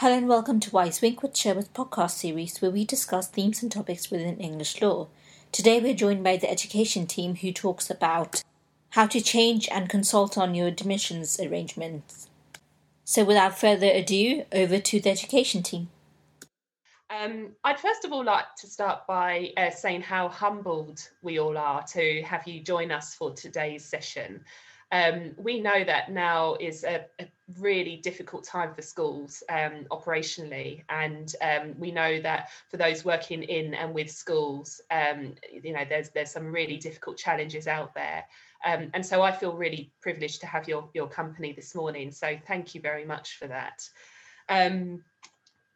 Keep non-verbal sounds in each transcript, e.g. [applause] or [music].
Hello and welcome to Wise Winckworth Sherwood's podcast series where we discuss themes and topics within English law. Today we're joined by the education team who talks about how to change and consult on your admissions arrangements. So without further ado, over to the education team. Um, I'd first of all like to start by uh, saying how humbled we all are to have you join us for today's session. Um, we know that now is a, a, really difficult time for schools um, operationally, and um, we know that for those working in and with schools, um, you know, there's there's some really difficult challenges out there. Um, and so I feel really privileged to have your your company this morning. So thank you very much for that. Um,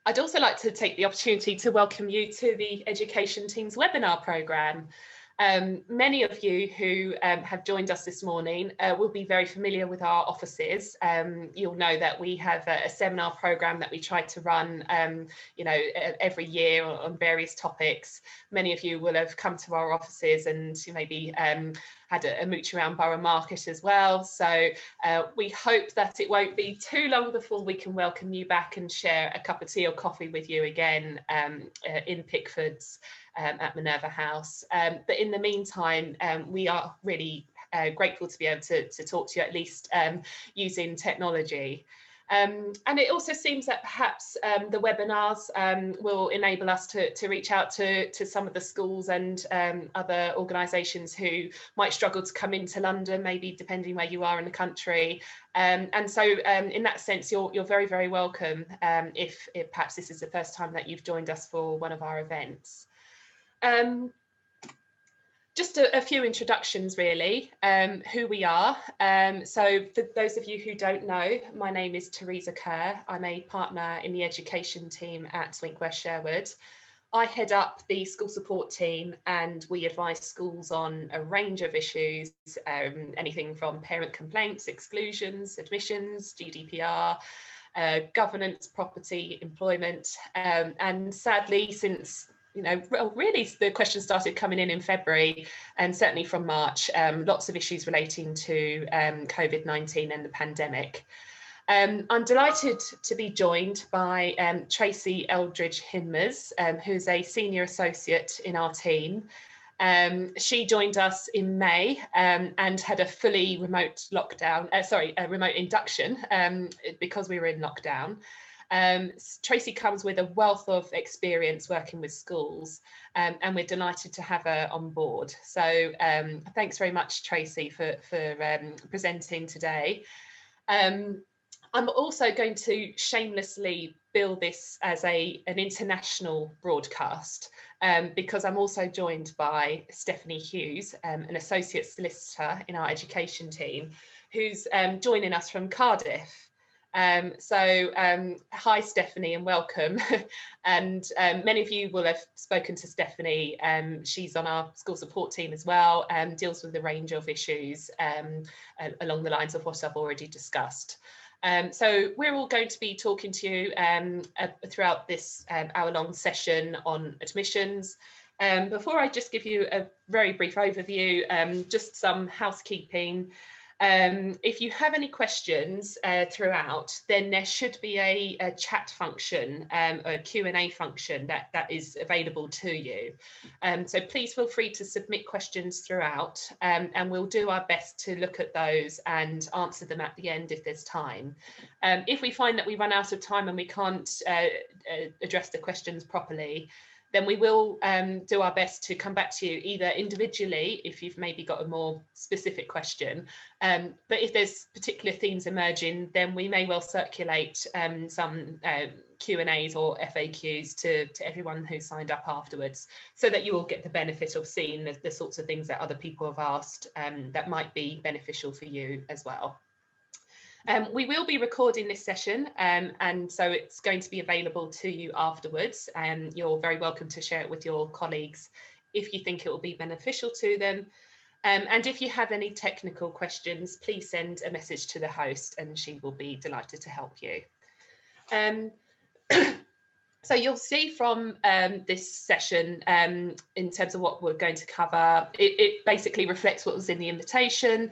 I'd also like to take the opportunity to welcome you to the Education Team's webinar programme. Um, many of you who um, have joined us this morning uh, will be very familiar with our offices. Um, you'll know that we have a, a, seminar program that we try to run, um, you know, every year on various topics. Many of you will have come to our offices and maybe um, had a, a, mooch around Borough Market as well. So uh, we hope that it won't be too long before we can welcome you back and share a cup of tea or coffee with you again um, uh, in Pickfords um, at Minerva House. Um, but in the meantime, um, we are really uh, grateful to be able to, to talk to you at least um, using technology. Um, and it also seems that perhaps um, the webinars um, will enable us to, to reach out to, to some of the schools and um, other organisations who might struggle to come into London, maybe depending where you are in the country. And so in that sense, you're, you're very, very welcome if, if perhaps this is the first time that you've joined us for one of our events. Um, just a, a, few introductions really, um, who we are. Um, so for those of you who don't know, my name is Teresa Kerr. I'm a partner in the education team at Winckworth Sherwood. I head up the school support team and we advise schools on a range of issues, um, anything from parent complaints, exclusions, admissions, GDPR, uh, governance, property, employment. Um, and sadly, since you know, really the questions started coming in in February and certainly from March, um, lots of issues relating to um, COVID-19 and the pandemic. Um, I'm delighted to be joined by um, Tracy Eldridge Hinmers, um, who's a senior associate in our team. Um, she joined us in May and had a fully remote lockdown, uh, sorry, a remote induction because we were in lockdown. Um, Tracy comes with a wealth of experience working with schools um, and we're delighted to have her on board. So um, thanks very much, Tracy, for, for um, presenting today. Um, I'm also going to shamelessly bill this as a, an international broadcast um, because I'm also joined by Stephanie Hughes, an associate solicitor in our education team, who's joining us from Cardiff. Um, so um, hi Stephanie and welcome. [laughs] and um, many of you will have spoken to Stephanie. Um, she's on our school support team as well and deals with a range of issues um, along the lines of what I've already discussed. Um, so we're all going to be talking to you uh, throughout this hour long session on admissions. before I just give you a very brief overview, just some housekeeping. Um, if you have any questions uh, throughout, then there should be a, a chat function, um, a Q&A function that, that is available to you. Um, so please feel free to submit questions throughout um, and we'll do our best to look at those and answer them at the end if there's time. Um, if we find that we run out of time and we can't uh, uh, address the questions properly, then we will um, do our best to come back to you either individually if you've maybe got a more specific question. Um, but if there's particular themes emerging, then we may well circulate um, some uh, Q&As or FAQs to, to everyone who signed up afterwards so that you will get the benefit of seeing the, the sorts of things that other people have asked um, that might be beneficial for you as well. Um, we will be recording this session um, and so it's going to be available to you afterwards um, you're very welcome to share it with your colleagues if you think it will be beneficial to them. Um, and if you have any technical questions, please send a message to the host and she will be delighted to help you. Um, [clears throat] so you'll see from um, this session in terms of what we're going to cover, it, it basically reflects what was in the invitation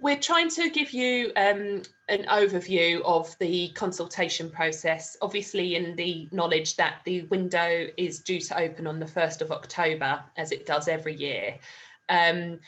we're trying to give you um, an overview of the consultation process, obviously in the knowledge that the window is due to open on the 1st of October, as it does every year. Um,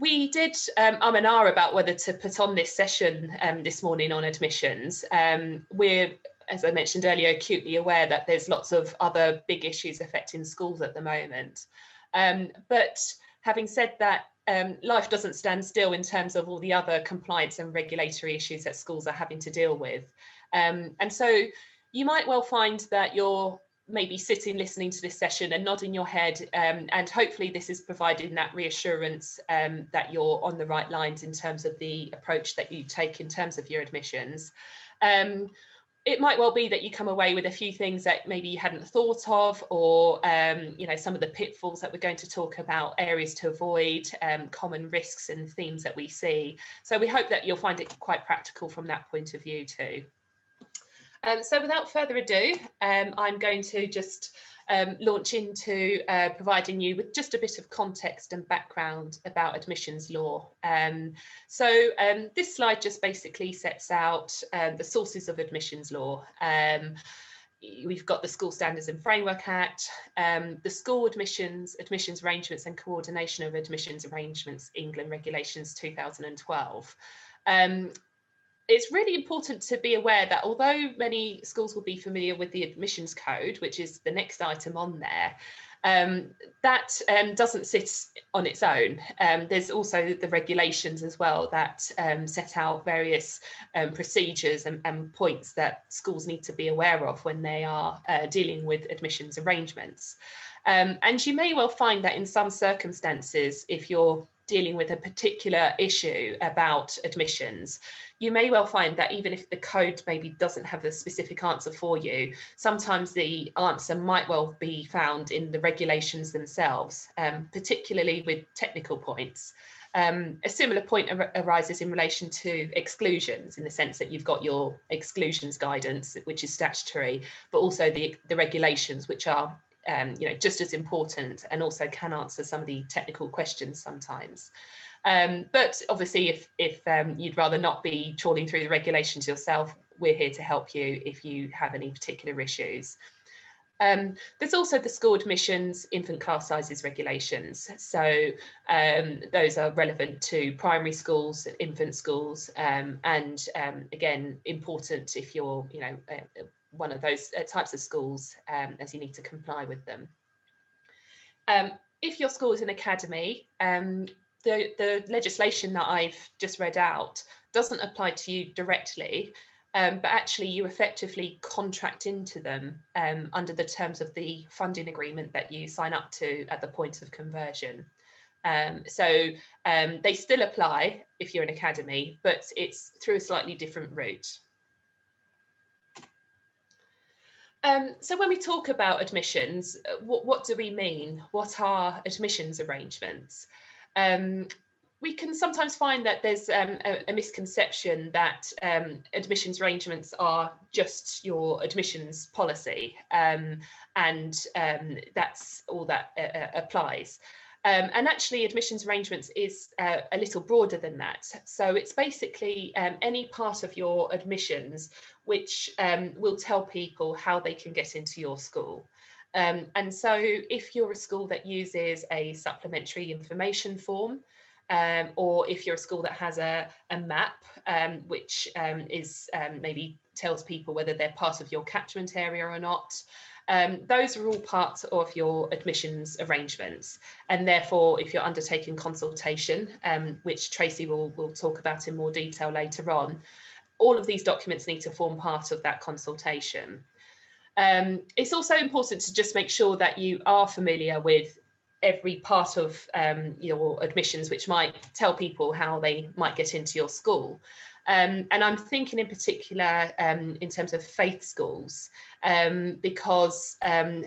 we did um, um and ah about whether to put on this session um, this morning on admissions. Um, we're, as I mentioned earlier, acutely aware that there's lots of other big issues affecting schools at the moment. Um, but having said that, um, life doesn't stand still in terms of all the other compliance and regulatory issues that schools are having to deal with. Um, and so you might well find that you're maybe sitting listening to this session and nodding your head um, and hopefully this is providing that reassurance um, that you're on the right lines in terms of the approach that you take in terms of your admissions. Um, it might well be that you come away with a few things that maybe you hadn't thought of or um, you know some of the pitfalls that we're going to talk about areas to avoid um, common risks and themes that we see. So we hope that you'll find it quite practical from that point of view too um, so without further ado um, i'm going to just um, launch into uh, providing you with just a bit of context and background about admissions law. Um, so um, this slide just basically sets out um, the sources of admissions law. We've got the School Standards and Framework Act, the School Admissions, Admissions Arrangements and Coordination of Admissions Arrangements England Regulations 2012. Um, it's really important to be aware that although many schools will be familiar with the admissions code, which is the next item on there, um, that um, doesn't sit on its own. Um, there's also the regulations as well that um, set out various um, procedures and, and, points that schools need to be aware of when they are uh, dealing with admissions arrangements. Um, and you may well find that in some circumstances, if you're dealing with a particular issue about admissions, you may well find that even if the code maybe doesn't have a specific answer for you, sometimes the answer might well be found in the regulations themselves, um, particularly with technical points. Um, a similar point ar arises in relation to exclusions in the sense that you've got your exclusions guidance, which is statutory, but also the, the regulations, which are um, you know, just as important and also can answer some of the technical questions sometimes. Um, but obviously, if, if um, you'd rather not be trawling through the regulations yourself, we're here to help you if you have any particular issues. Um, there's also the school admissions infant class sizes regulations. So um, those are relevant to primary schools, infant schools, um, and um, again, important if you're, you know, uh, one of those uh, types of schools um, as you need to comply with them. Um, if your school is an academy, the, the legislation that I've just read out doesn't apply to you directly, um, but actually you effectively contract into them um, under the terms of the funding agreement that you sign up to at the point of conversion. Um, so um, they still apply if you're an academy, but it's through a slightly different route. Um, so when we talk about admissions, uh, what, what, do we mean? What are admissions arrangements? Um, we can sometimes find that there's um, a, a, misconception that um, admissions arrangements are just your admissions policy um, and um, that's all that uh, uh, applies. Um, and actually, admissions arrangements is uh, a little broader than that. So it's basically um, any part of your admissions which will tell people how they can get into your school. Um, and so if you're a school that uses a supplementary information form, um, or if you're a school that has a, a map, um, which is maybe tells people whether they're part of your catchment area or not, um, those are all parts of your admissions arrangements. And therefore, if you're undertaking consultation, um, which Tracy will, will talk about in more detail later on, all of these documents need to form part of that consultation. Um, it's also important to just make sure that you are familiar with every part of um, your admissions, which might tell people how they might get into your school. Um, and I'm thinking in particular um, in terms of faith schools, um, because um,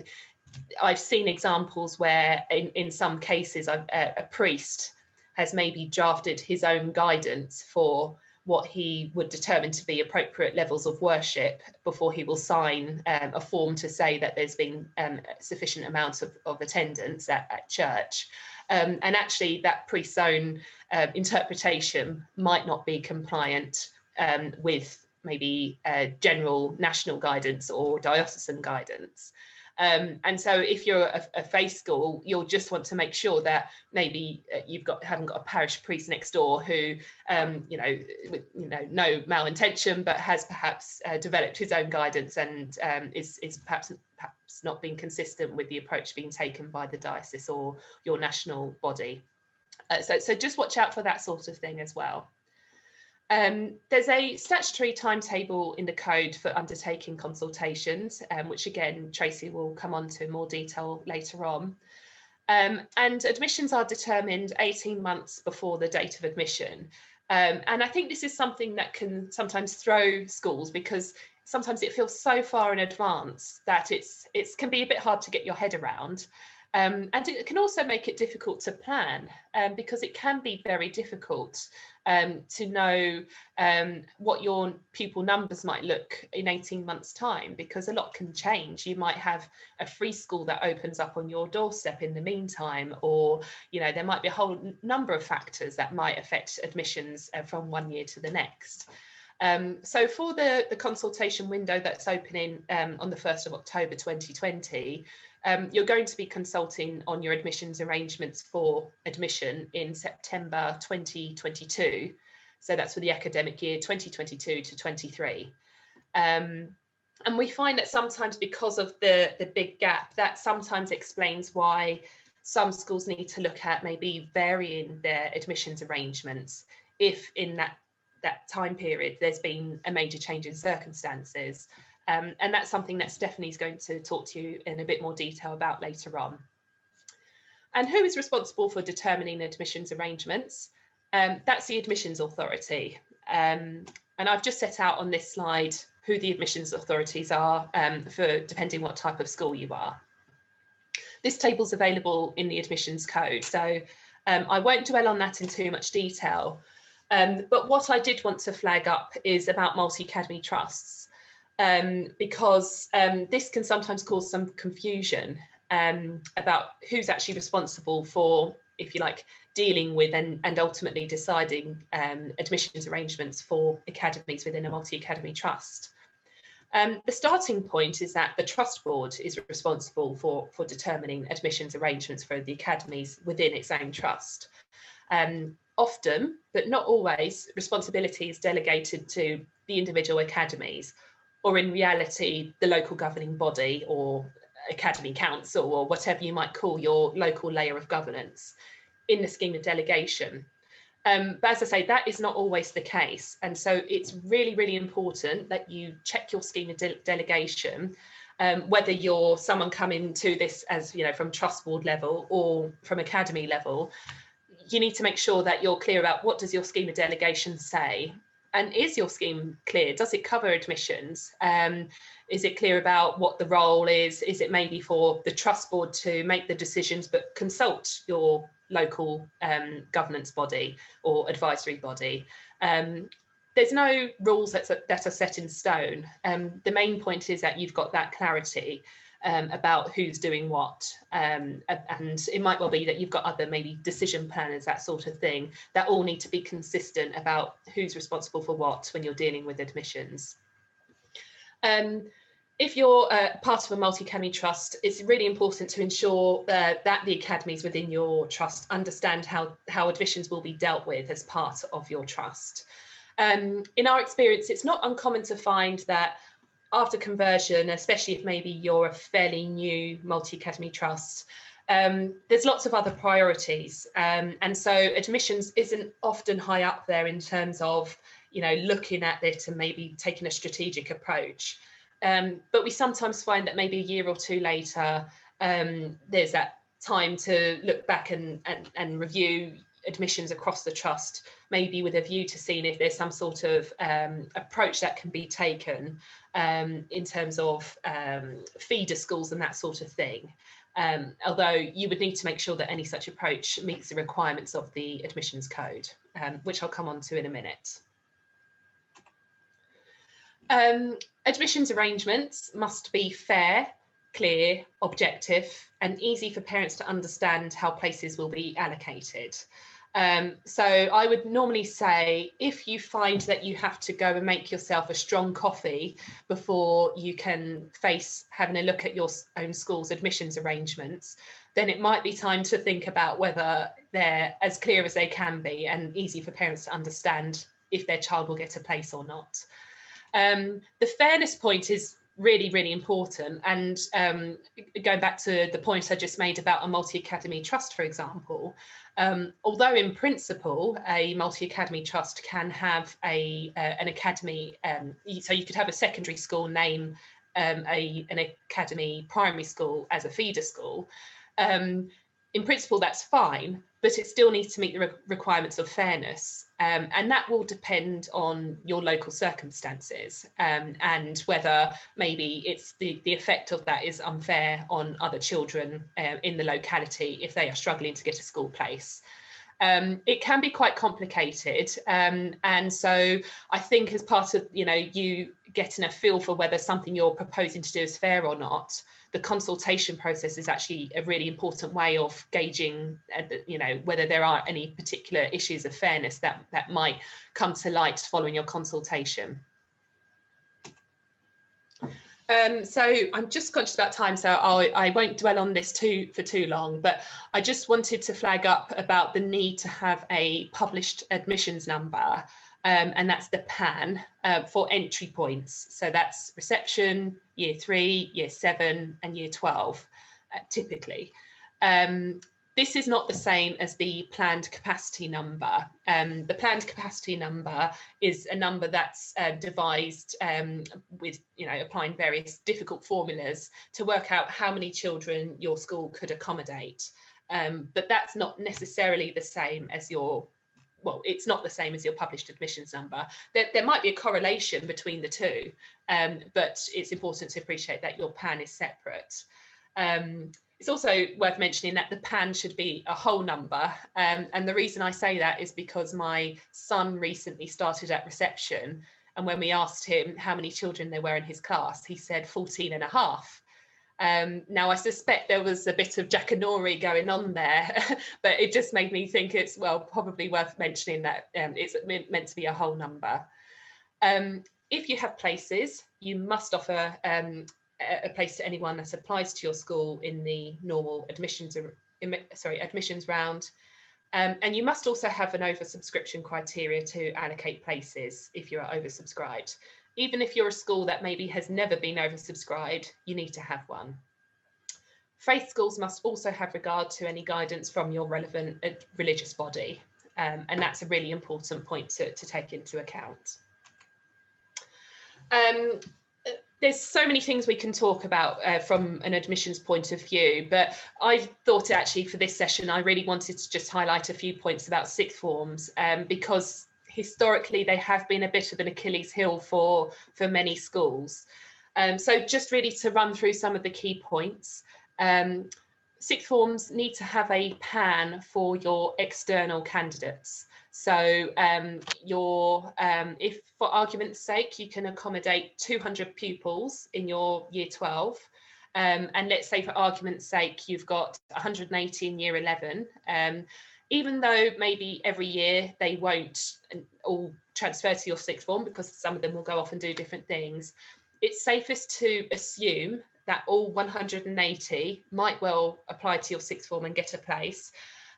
I've seen examples where, in, in some cases, a, a priest has maybe drafted his own guidance for what he would determine to be appropriate levels of worship before he will sign um, a form to say that there's been um, sufficient amounts of, of attendance at, at church. Um, and actually, that priest's own uh, interpretation might not be compliant um, with maybe uh, general national guidance or diocesan guidance. Um, and so if you're a, a, faith school, you'll just want to make sure that maybe uh, you've got haven't got a parish priest next door who, um, you know, with, you know, no malintention, but has perhaps uh, developed his own guidance and um, is is perhaps perhaps not being consistent with the approach being taken by the diocese or your national body. Uh, so so just watch out for that sort of thing as well. Um, there's a statutory timetable in the code for undertaking consultations, um, which again, Tracy will come on to in more detail later on. Um, and admissions are determined 18 months before the date of admission. Um, and I think this is something that can sometimes throw schools because sometimes it feels so far in advance that it's it can be a bit hard to get your head around. Um, and it can also make it difficult to plan um, because it can be very difficult um, to know um, what your pupil numbers might look in 18 months time because a lot can change. You might have a free school that opens up on your doorstep in the meantime, or you know there might be a whole number of factors that might affect admissions uh, from one year to the next. Um, so for the, the consultation window that's opening um, on the 1st of October 2020, um, you're going to be consulting on your admissions arrangements for admission in September 2022. So that's for the academic year 2022 to 23. Um, and we find that sometimes because of the, the big gap, that sometimes explains why some schools need to look at maybe varying their admissions arrangements if in that that time period there's been a major change in circumstances um, and that's something that Stephanie's going to talk to you in a bit more detail about later on. And who is responsible for determining admissions arrangements? Um, that's the admissions authority. Um, and I've just set out on this slide who the admissions authorities are um, for depending what type of school you are. This table is available in the admissions code, so um, I won't dwell on that in too much detail. Um, but what I did want to flag up is about multi-academy trusts um, because um, this can sometimes cause some confusion um, about who's actually responsible for, if you like, dealing with and, and ultimately deciding um, admissions arrangements for academies within a multi-academy trust. Um, the starting point is that the trust board is responsible for, for determining admissions arrangements for the academies within its own trust. Um, often, but not always, responsibility is delegated to the individual academies or in reality, the local governing body or academy council or whatever you might call your local layer of governance in the scheme of delegation. Um, but as I say, that is not always the case. And so it's really, really important that you check your scheme of de delegation, um, whether you're someone coming to this as, you know, from trust board level or from academy level, you need to make sure that you're clear about what does your scheme of delegation say and is your scheme clear? Does it cover admissions? Um, is it clear about what the role is? Is it maybe for the trust board to make the decisions but consult your local um, governance body or advisory body? Um, there's no rules that are, set in stone. Um, the main point is that you've got that clarity um, about who's doing what. Um, and it might well be that you've got other maybe decision planners, that sort of thing, that all need to be consistent about who's responsible for what when you're dealing with admissions. Um, if you're uh, part of a multi-academy trust, it's really important to ensure uh, that the academies within your trust understand how, how admissions will be dealt with as part of your trust. Um, in our experience, it's not uncommon to find that after conversion, especially if maybe you're a fairly new multi-academy trust, um, there's lots of other priorities. Um, and so admissions isn't often high up there in terms of, you know, looking at it and maybe taking a strategic approach. Um, but we sometimes find that maybe a year or two later, um, there's that time to look back and, and, and review admissions across the trust, maybe with a view to seeing if there's some sort of um, approach that can be taken um, in terms of um, feeder schools and that sort of thing. Um, although you would need to make sure that any such approach meets the requirements of the admissions code, um, which I'll come on to in a minute. Um, admissions arrangements must be fair, clear, objective, and easy for parents to understand how places will be allocated. Um, so I would normally say if you find that you have to go and make yourself a strong coffee before you can face having a look at your own school's admissions arrangements, then it might be time to think about whether they're as clear as they can be and easy for parents to understand if their child will get a place or not. Um, the fairness point is really, really important. And um, going back to the point I just made about a multi academy trust, for example, um, although in principle a multi academy trust can have a uh, an academy, um, so you could have a secondary school name um, a an academy primary school as a feeder school. Um, in principle, that's fine, but it still needs to meet the re- requirements of fairness. Um, and that will depend on your local circumstances um, and whether maybe it's the, the effect of that is unfair on other children uh, in the locality if they are struggling to get a school place. Um, it can be quite complicated. Um, and so I think as part of, you know, you getting a feel for whether something you're proposing to do is fair or not, the consultation process is actually a really important way of gauging, uh, you know, whether there are any particular issues of fairness that, that might come to light following your consultation. Um, so I'm just conscious about time, so I'll, I will not dwell on this too for too long. But I just wanted to flag up about the need to have a published admissions number, um, and that's the PAN uh, for entry points. So that's reception, year three, year seven, and year 12, uh, typically. Um, this is not the same as the planned capacity number. Um, the planned capacity number is a number that's uh, devised um, with, you know, applying various difficult formulas to work out how many children your school could accommodate. Um, but that's not necessarily the same as your well, it's not the same as your published admissions number. There, there might be a correlation between the two, um, but it's important to appreciate that your PAN is separate. Um, it's also worth mentioning that the PAN should be a whole number. Um, and the reason I say that is because my son recently started at reception. And when we asked him how many children there were in his class, he said 14 and a half. Um, now, I suspect there was a bit of jackanory going on there, [laughs] but it just made me think it's, well, probably worth mentioning that um, it's meant to be a whole number. Um, if you have places, you must offer um, a place to anyone that applies to your school in the normal admissions sorry admissions round um, and you must also have an oversubscription criteria to allocate places if you're oversubscribed even if you're a school that maybe has never been oversubscribed you need to have one. Faith schools must also have regard to any guidance from your relevant uh, religious body. Um, and that's a really important point to, to take into account. Um, there's so many things we can talk about uh, from an admissions point of view, but I thought actually for this session, I really wanted to just highlight a few points about sixth forms um, because historically they have been a bit of an Achilles heel for, for many schools. Um, so just really to run through some of the key points. Um, sixth forms need to have a PAN for your external candidates. So um, your, um, if for argument's sake, you can accommodate 200 pupils in your year 12, um, and let's say for argument's sake, you've got 180 in year 11, um, even though maybe every year they won't all transfer to your sixth form because some of them will go off and do different things, it's safest to assume that all 180 might well apply to your sixth form and get a place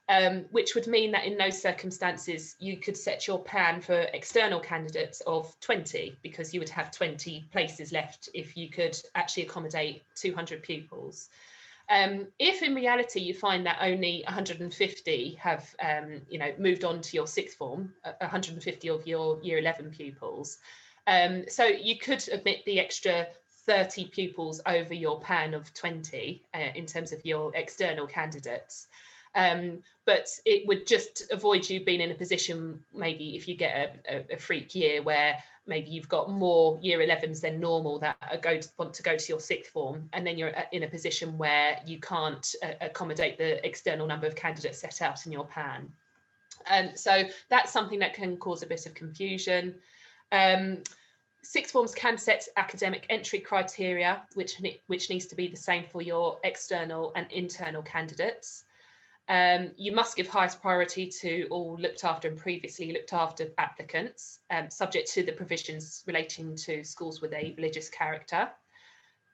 um, which would mean that in those circumstances, you could set your PAN for external candidates of 20 because you would have 20 places left if you could actually accommodate 200 pupils. Um, if in reality you find that only 150 have um, you know moved on to your sixth form 150 of your year 11 pupils um, so you could admit the extra 30 pupils over your pan of 20 uh, in terms of your external candidates. Um, but it would just avoid you being in a position, maybe if you get a, a, a freak year where maybe you've got more year 11s than normal that to want to go to your sixth form, and then you're in a position where you can't uh, accommodate the external number of candidates set out in your PAN. Um, so that's something that can cause a bit of confusion. Um, sixth forms can set academic entry criteria, which, which needs to be the same for your external and internal candidates. Um, you must give highest priority to all looked after and previously looked after applicants, um, subject to the provisions relating to schools with a religious character.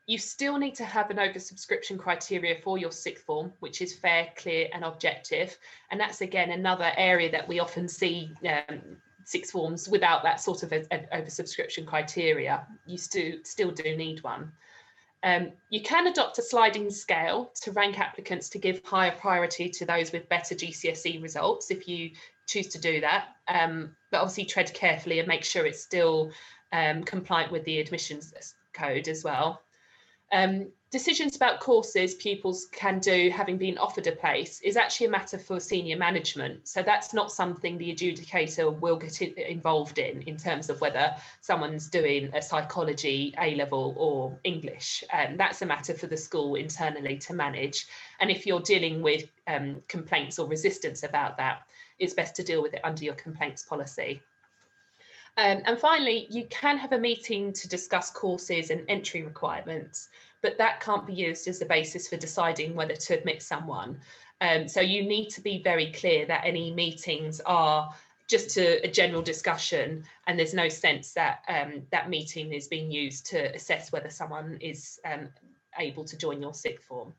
You still need to have an oversubscription criteria for your sixth form, which is fair, clear, and objective. And that's again another area that we often see um, sixth forms without that sort of a, a oversubscription criteria. You still do need one. Um, you can adopt a sliding scale to rank applicants to give higher priority to those with better GCSE results if you choose to do that. Um, but obviously tread carefully and make sure it's still um, compliant with the admissions code as well. Um, decisions about courses pupils can do having been offered a place is actually a matter for senior management. So that's not something the adjudicator will get involved in, in terms of whether someone's doing a psychology A level or English. Um, that's a matter for the school internally to manage. And if you're dealing with um, complaints or resistance about that, it's best to deal with it under your complaints policy. Um, and finally, you can have a meeting to discuss courses and entry requirements, but that can't be used as a basis for deciding whether to admit someone. Um, so you need to be very clear that any meetings are just to a general discussion and there's no sense that um, that meeting is being used to assess whether someone is um, able to join your sixth form.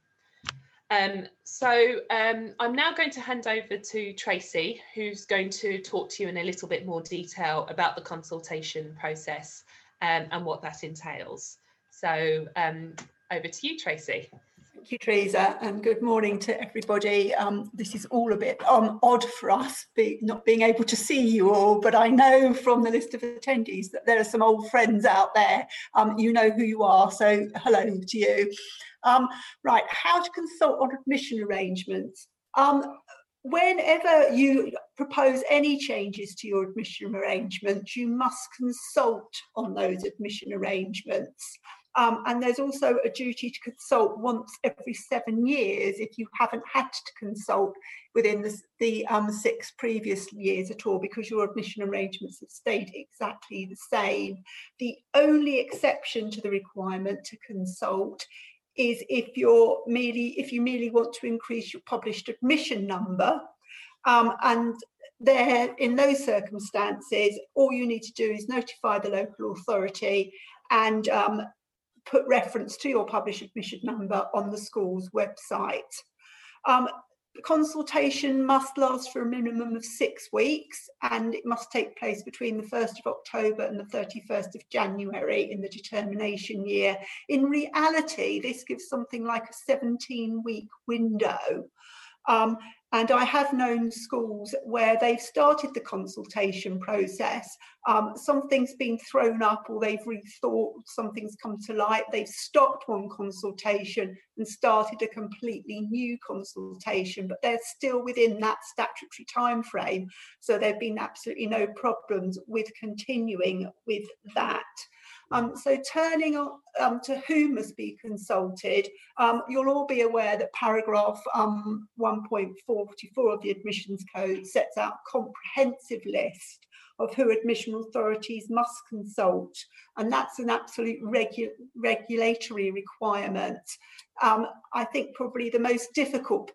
Um, so um, I'm now going to hand over to Tracy, who's going to talk to you in a little bit more detail about the consultation process um, and what that entails. So um, over to you, Tracy. Thank you, Teresa, and good morning to everybody. Um, this is all a bit um, odd for us, be, not being able to see you all, but I know from the list of attendees that there are some old friends out there. Um, you know who you are, so hello to you. Um, right, how to consult on admission arrangements. Um, whenever you propose any changes to your admission arrangements, you must consult on those admission arrangements. Um, and there's also a duty to consult once every seven years if you haven't had to consult within the, the um, six previous years at all because your admission arrangements have stayed exactly the same. The only exception to the requirement to consult is if you're merely if you merely want to increase your published admission number um, and there in those circumstances all you need to do is notify the local authority and um, put reference to your published admission number on the school's website. Um, consultation must last for a minimum of six weeks and it must take place between the 1st of October and the 31st of January in the determination year. In reality, this gives something like a 17 week window um, and I have known schools where they've started the consultation process, um, something's been thrown up or they've rethought, something's come to light, they've stopped one consultation and started a completely new consultation, but they're still within that statutory time frame. So there have been absolutely no problems with continuing with that. Um, so turning um, to who must be consulted, um, you'll all be aware that paragraph um, 1.44 of the admissions code sets out a comprehensive list of who admission authorities must consult, and that's an absolute regu regulatory requirement. Um, I think probably the most difficult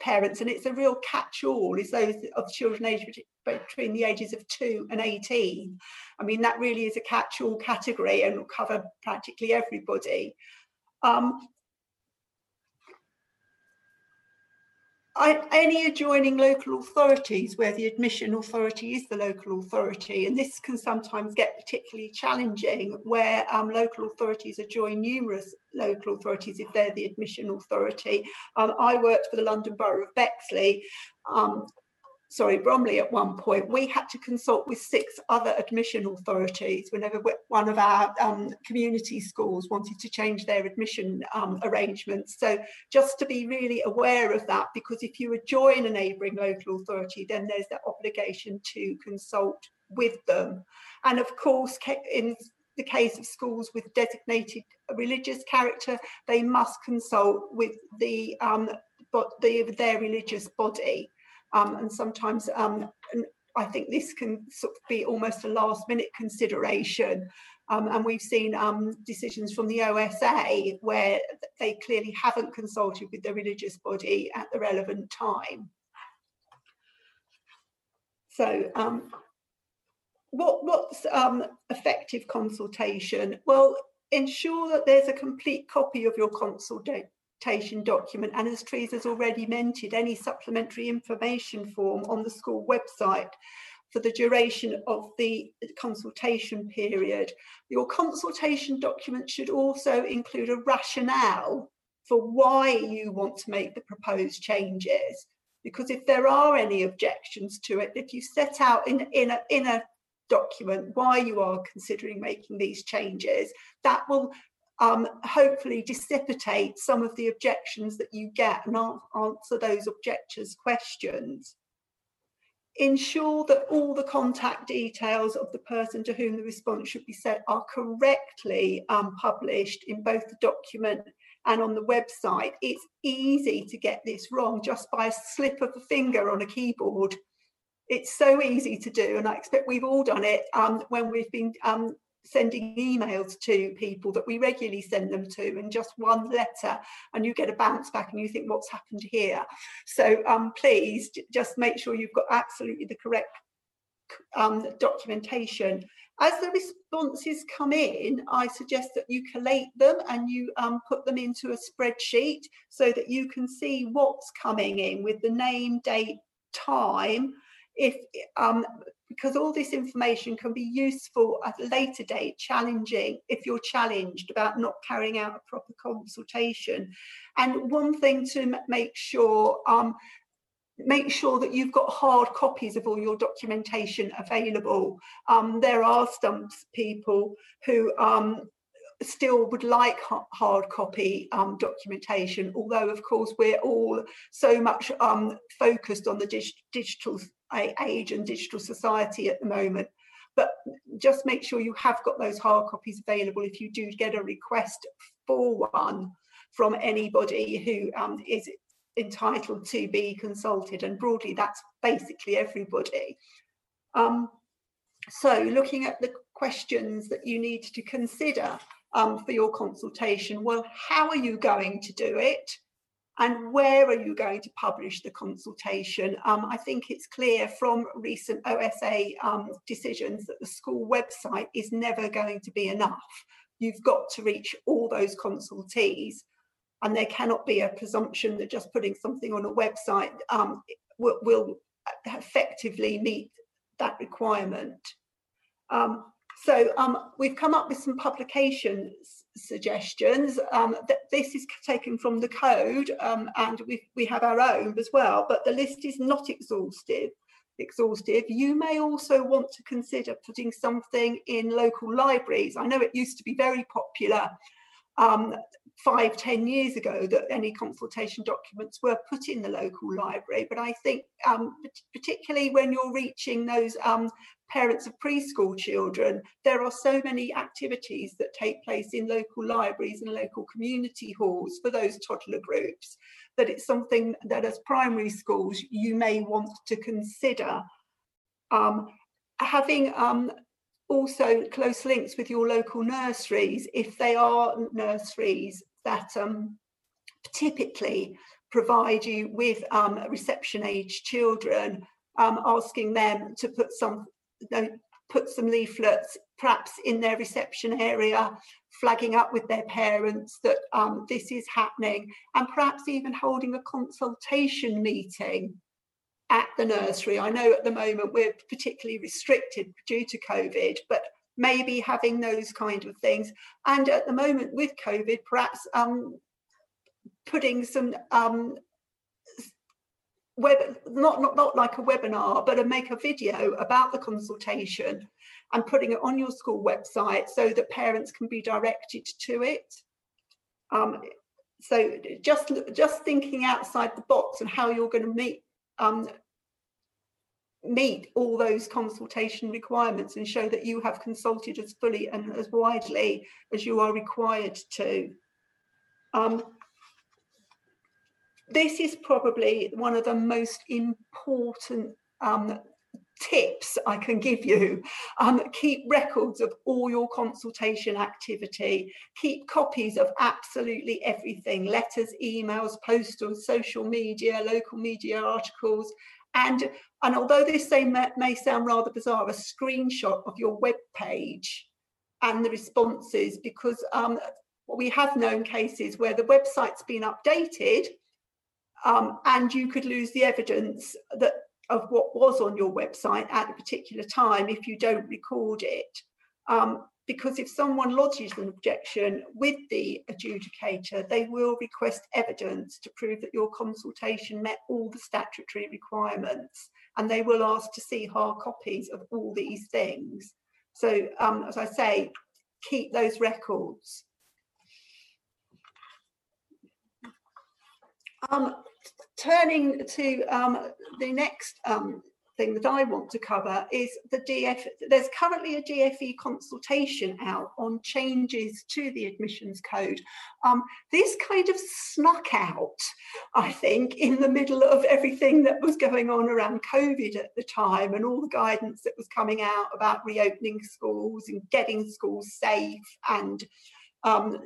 parents, and it's a real catch-all, is those of children aged between the ages of two and 18. I mean, that really is a catch-all category and will cover practically everybody. Um, any adjoining local authorities where the admission authority is the local authority, and this can sometimes get particularly challenging where um, local authorities adjoin numerous local authorities if they're the admission authority. Um, I worked for the London Borough of Bexley um, sorry, Bromley at one point, we had to consult with six other admission authorities whenever one of our um, community schools wanted to change their admission um, arrangements. So just to be really aware of that, because if you join a neighbouring local authority, then there's that obligation to consult with them. And of course, in the case of schools with designated religious character, they must consult with the, um, but the, their religious body. Um, and sometimes um, I think this can sort of be almost a last minute consideration. Um, and we've seen um, decisions from the OSA where they clearly haven't consulted with the religious body at the relevant time. So um, what, what's um, effective consultation? Well, ensure that there's a complete copy of your consultation document and as Teresa's already mentioned, any supplementary information form on the school website for the duration of the consultation period. Your consultation document should also include a rationale for why you want to make the proposed changes. Because if there are any objections to it, if you set out in, in, a, in a document why you are considering making these changes, that will um, hopefully dissipate some of the objections that you get and answer those objectors' questions. Ensure that all the contact details of the person to whom the response should be sent are correctly um, published in both the document and on the website. It's easy to get this wrong just by a slip of a finger on a keyboard it's so easy to do and i expect we've all done it um, when we've been um, sending emails to people that we regularly send them to and just one letter and you get a bounce back and you think what's happened here? So um, please just make sure you've got absolutely the correct um, documentation. As the responses come in i suggest that you collate them and you um, put them into a spreadsheet so that you can see what's coming in with the name date time. If um, because all this information can be useful at a later date, challenging if you're challenged about not carrying out a proper consultation. And one thing to make sure, um, make sure that you've got hard copies of all your documentation available. Um, there are some people who um, still would like hard copy um, documentation, although of course we're all so much um, focused on the dig digital age and digital society at the moment. But just make sure you have got those hard copies available if you do get a request for one from anybody who um, is entitled to be consulted. And broadly, that's basically everybody. Um, so looking at the questions that you need to consider um, for your consultation, well, how are you going to do it? And where are you going to publish the consultation? Um, I think it's clear from recent OSA um, decisions that the school website is never going to be enough. You've got to reach all those consultees and there cannot be a presumption that just putting something on a website um, will, will, effectively meet that requirement. Um, so um, we've come up with some publication suggestions. Um, this is taken from the code um, and we, we have our own as well, but the list is not exhaustive. Exhaustive. You may also want to consider putting something in local libraries. I know it used to be very popular um, five, ten years ago that any consultation documents were put in the local library. But I think um, particularly when you're reaching those um, parents of preschool children, there are so many activities that take place in local libraries and local community halls for those toddler groups that it's something that as primary schools you may want to consider. Um, having um, also close links with your local nurseries if they are nurseries that um, typically provide you with um, reception age children um, asking them to put some put some leaflets perhaps in their reception area, flagging up with their parents that um, this is happening, and perhaps even holding a consultation meeting at the nursery. I know at the moment we're particularly restricted due to COVID, but maybe having those kind of things. And at the moment with COVID, perhaps um, putting some um, web not, not not like a webinar but a make a video about the consultation and putting it on your school website so that parents can be directed to it um, so just just thinking outside the box and how you're going to meet um, meet all those consultation requirements and show that you have consulted as fully and as widely as you are required to um, this is probably one of the most important um, tips I can give you. Um, keep records of all your consultation activity. Keep copies of absolutely everything, letters, emails, postals, social media, local media articles. And, and although this may, may sound rather bizarre, a screenshot of your web page and the responses, because um, we have known cases where the website's been updated um, and you could lose the evidence that of what was on your website at a particular time if you don't record it. Um, because if someone lodges an objection with the adjudicator, they will request evidence to prove that your consultation met all the statutory requirements, and they will ask to see hard copies of all these things. So, um, as I say, keep those records. Um, turning to um, the next um, thing that I want to cover is the DF. There's currently a DFE consultation out on changes to the admissions code. Um, this kind of snuck out, I think, in the middle of everything that was going on around COVID at the time and all the guidance that was coming out about reopening schools and getting schools safe and um,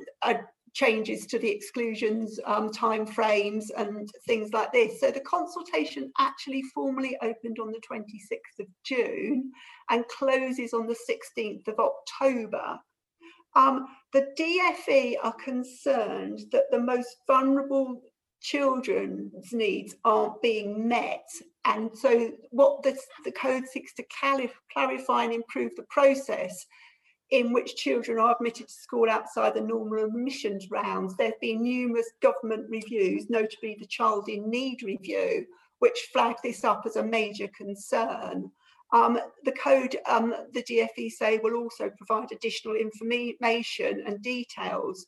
changes to the exclusions um, timeframes and things like this. So the consultation actually formally opened on the 26th of June and closes on the 16th of October. Um, the DFE are concerned that the most vulnerable children's needs aren't being met. And so what this, the code seeks to clarify and improve the process in which children are admitted to school outside the normal admissions rounds. There have been numerous government reviews, notably the Child in Need review, which flagged this up as a major concern. Um, the code, um, the DFE say, will also provide additional information and details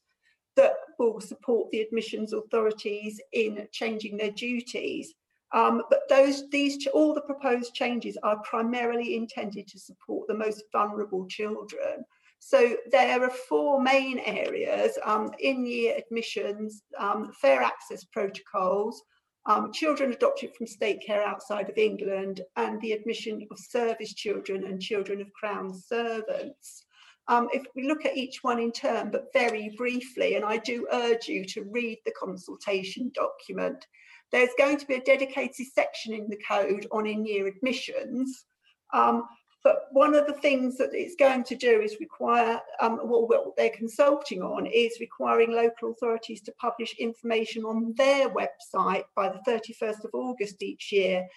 that will support the admissions authorities in changing their duties. Um, but those, these, all the proposed changes are primarily intended to support the most vulnerable children. So there are four main areas, um, in-year admissions, um, fair access protocols, um, children adopted from state care outside of England, and the admission of service children and children of Crown servants. Um, if we look at each one in turn, but very briefly, and I do urge you to read the consultation document, there's going to be a dedicated section in the code on in-year admissions. Um, but one of the things that it's going to do is require, um, well, what they're consulting on is requiring local authorities to publish information on their website by the 31st of August each year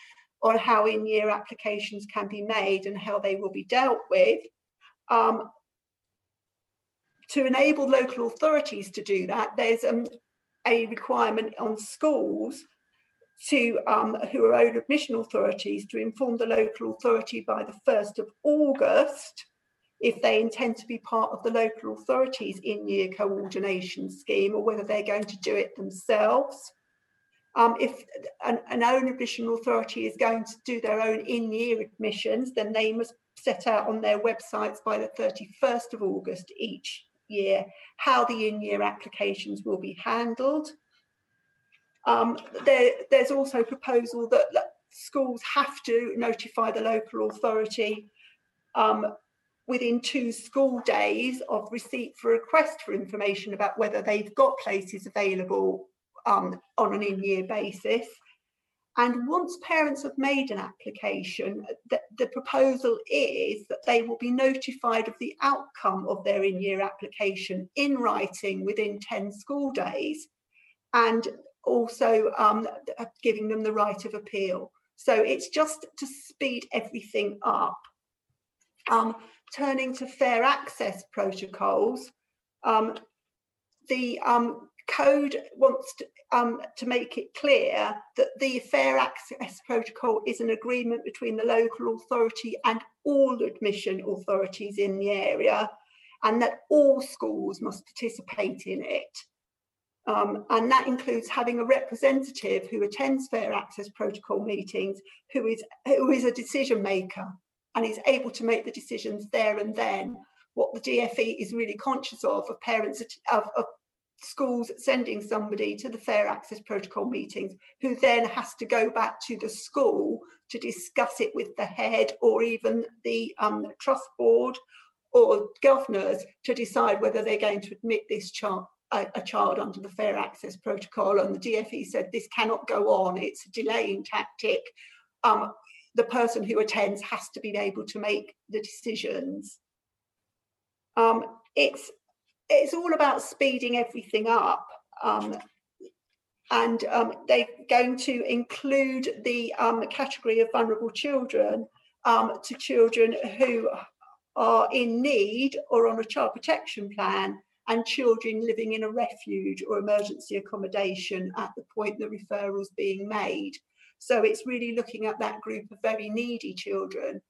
on how in-year applications can be made and how they will be dealt with. Um, to enable local authorities to do that, there's um, a requirement on schools to um, who are own admission authorities to inform the local authority by the 1st of August if they intend to be part of the local authorities in-year coordination scheme or whether they're going to do it themselves. Um, if an, an own admission authority is going to do their own in-year admissions, then they must set out on their websites by the 31st of August each year how the in-year applications will be handled. Um, there, there's also a proposal that, that, schools have to notify the local authority um, within two school days of receipt for request for information about whether they've got places available um, on an in-year basis. And once parents have made an application, the, the, proposal is that they will be notified of the outcome of their in-year application in writing within 10 school days. And also um, giving them the right of appeal. So it's just to speed everything up. Um, turning to fair access protocols, um, the um, code wants to, um, to make it clear that the fair access protocol is an agreement between the local authority and all admission authorities in the area and that all schools must participate in it. Um, and that includes having a representative who attends fair access protocol meetings, who is, who is a decision maker and is able to make the decisions there and then. What the DFE is really conscious of, of parents, of, of schools sending somebody to the fair access protocol meetings who then has to go back to the school to discuss it with the head or even the um, trust board or governors to decide whether they're going to admit this child a, a, child under the fair access protocol and the DFE said this cannot go on. It's a delaying tactic. Um, the person who attends has to be able to make the decisions. Um, it's it's all about speeding everything up. Um, and um, they're going to include the um, category of vulnerable children um, to children who are in need or on a child protection plan and children living in a refuge or emergency accommodation at the point the referral is being made. So it's really looking at that group of very needy children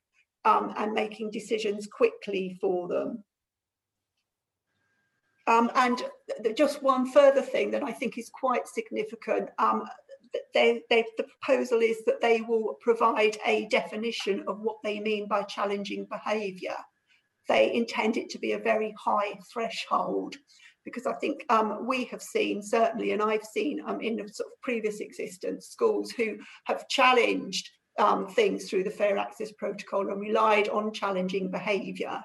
um, and making decisions quickly for them. Um, and just one further thing that I think is quite significant, um, they, they, the proposal is that they will provide a definition of what they mean by challenging behaviour. They intend it to be a very high threshold because I think um, we have seen certainly, and I've seen um, in sort of previous existence, schools who have challenged um, things through the Fair Access Protocol and relied on challenging behaviour.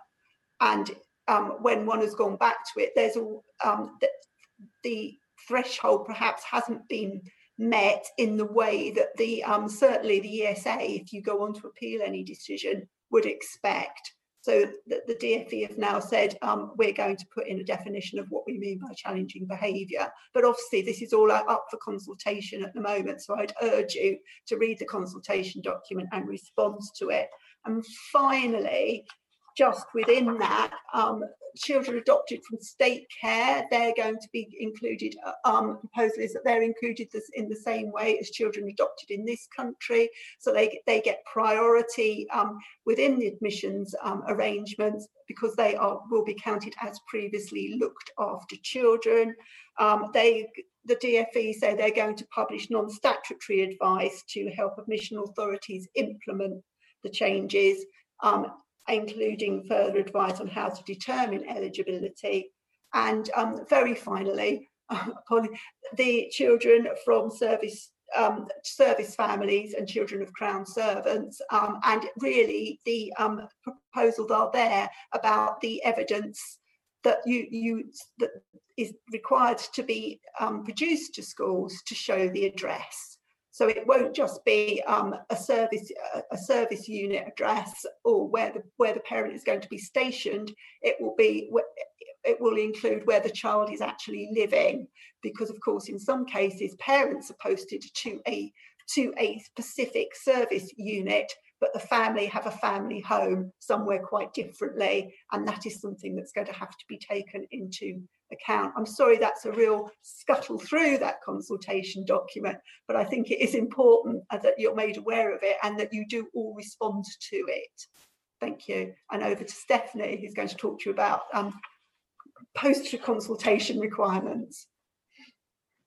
And um, when one has gone back to it, there's a, um, the, the threshold perhaps hasn't been met in the way that the um, certainly the ESA, if you go on to appeal any decision, would expect. So the, the DFE have now said um, we're going to put in a definition of what we mean by challenging behaviour. But obviously this is all up for consultation at the moment. So I'd urge you to read the consultation document and respond to it. And finally, just within that, um, children adopted from state care, they're going to be included, uh, um, proposal is that they're included this in the same way as children adopted in this country. So they, they get priority um, within the admissions um, arrangements because they are will be counted as previously looked after children. Um, they the DFE say they're going to publish non-statutory advice to help admission authorities implement the changes. Um, including further advice on how to determine eligibility. And um, very finally, [laughs] the children from service um, service families and children of crown servants um, and really the um, proposals are there about the evidence that you, you that is required to be um, produced to schools to show the address so it won't just be um, a service a service unit address or where the where the parent is going to be stationed. It will be it will include where the child is actually living, because of course in some cases parents are posted to a to a specific service unit but the family have a family home somewhere quite differently and that is something that's going to have to be taken into account. I'm sorry that's a real scuttle through that consultation document, but I think it is important that you're made aware of it and that you do all respond to it. Thank you. And over to Stephanie, who's going to talk to you about um, post-consultation requirements.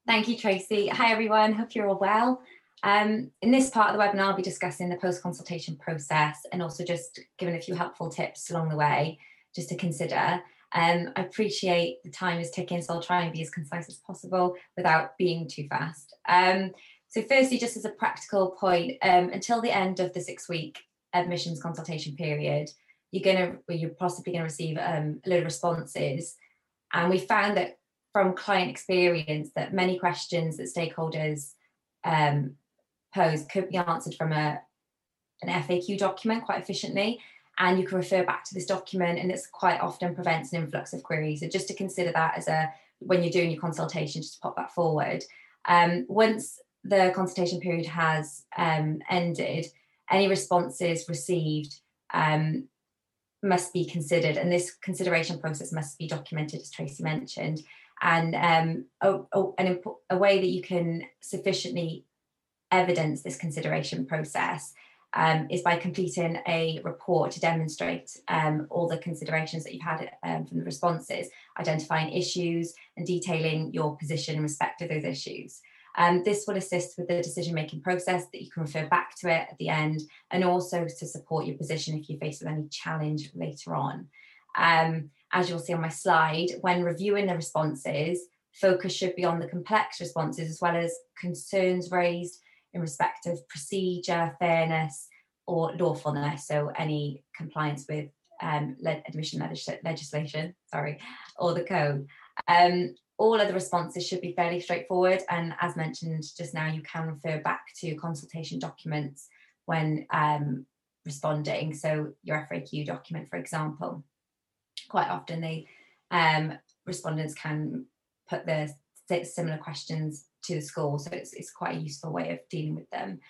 Thank you, Tracy. Hi, everyone. Hope you're all well. Um, in this part of the webinar, I'll be discussing the post-consultation process and also just giving a few helpful tips along the way just to consider. Um, I appreciate the time is ticking, so I'll try and be as concise as possible without being too fast. Um, so firstly, just as a practical point, um, until the end of the six-week admissions consultation period, you're going to, you're possibly going to receive um, a load of responses. And we found that from client experience that many questions that stakeholders um, pose could be answered from a, an FAQ document quite efficiently and you can refer back to this document and it's quite often prevents an influx of queries. So just to consider that as a, when you're doing your consultation, just pop that forward. Um, once the consultation period has um, ended, any responses received um, must be considered and this consideration process must be documented as Tracy mentioned and um, a, a, a way that you can sufficiently evidence this consideration process um, is by completing a report to demonstrate um, all the considerations that you've had um, from the responses, identifying issues and detailing your position in respect to those issues. Um, this will assist with the decision making process that you can refer back to it at the end and also to support your position if you face with any challenge later on. Um, as you'll see on my slide, when reviewing the responses, focus should be on the complex responses as well as concerns raised in respect of procedure, fairness, or lawfulness. So any compliance with um, le- admission legislation, sorry, or the code. Um, all other responses should be fairly straightforward. And as mentioned just now, you can refer back to consultation documents when um, responding. So your FAQ document, for example, quite often the um, respondents can put the similar questions to the school. So it's, it's quite a useful way of dealing with them.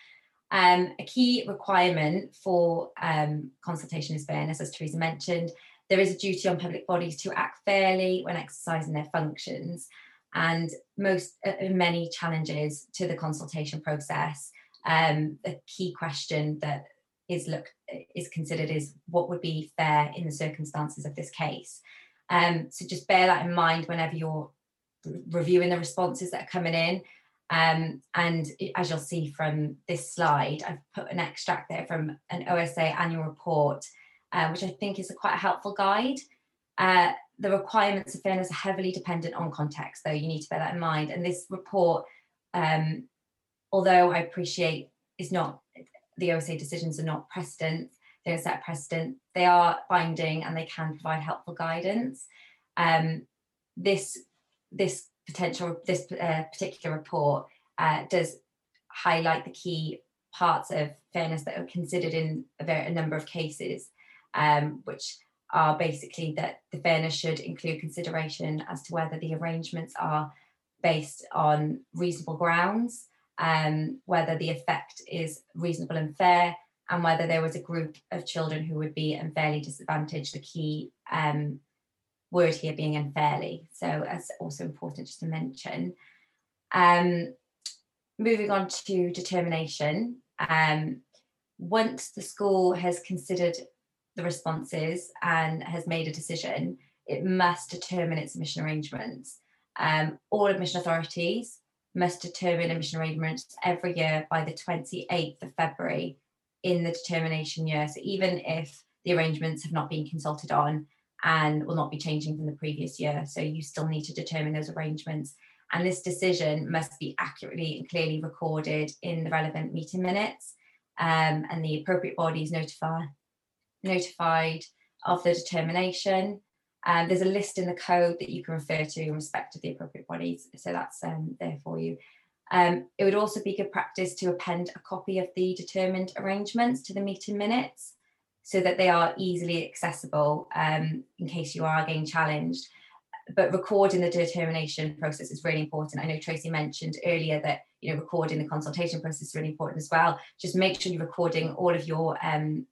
Um, a key requirement for um, consultation is fairness, as Teresa mentioned. There is a duty on public bodies to act fairly when exercising their functions. And most, uh, many challenges to the consultation process, um, the key question that is looked is considered is what would be fair in the circumstances of this case. Um, so just bear that in mind whenever you're reviewing the responses that are coming in. Um, and as you'll see from this slide, I've put an extract there from an OSA annual report, uh, which I think is a quite a helpful guide. Uh, the requirements of fairness are heavily dependent on context, though you need to bear that in mind. And this report, um, although I appreciate is not the OSA decisions are not precedent, they don't set precedent, they are binding and they can provide helpful guidance. Um, this this potential this uh, particular report uh, does highlight the key parts of fairness that are considered in a, very, a number of cases, um, which are basically that the fairness should include consideration as to whether the arrangements are based on reasonable grounds, um, whether the effect is reasonable and fair, and whether there was a group of children who would be unfairly disadvantaged. The key um, word here being unfairly. So that's also important just to mention. Um, moving on to determination. Um, once the school has considered the responses and has made a decision, it must determine its admission arrangements. Um, all admission authorities must determine admission arrangements every year by the 28th of February in the determination year. So even if the arrangements have not been consulted on, and will not be changing from the previous year. So you still need to determine those arrangements. And this decision must be accurately and clearly recorded in the relevant meeting minutes. Um, and the appropriate bodies notify, notified of the determination. Um, there's a list in the code that you can refer to in respect of the appropriate bodies. So that's um, there for you. Um, it would also be good practice to append a copy of the determined arrangements to the meeting minutes so that they are easily accessible um, in case you are getting challenged. But recording the determination process is really important. I know Tracy mentioned earlier that you know recording the consultation process is really important as well. Just make sure you're recording all of your um,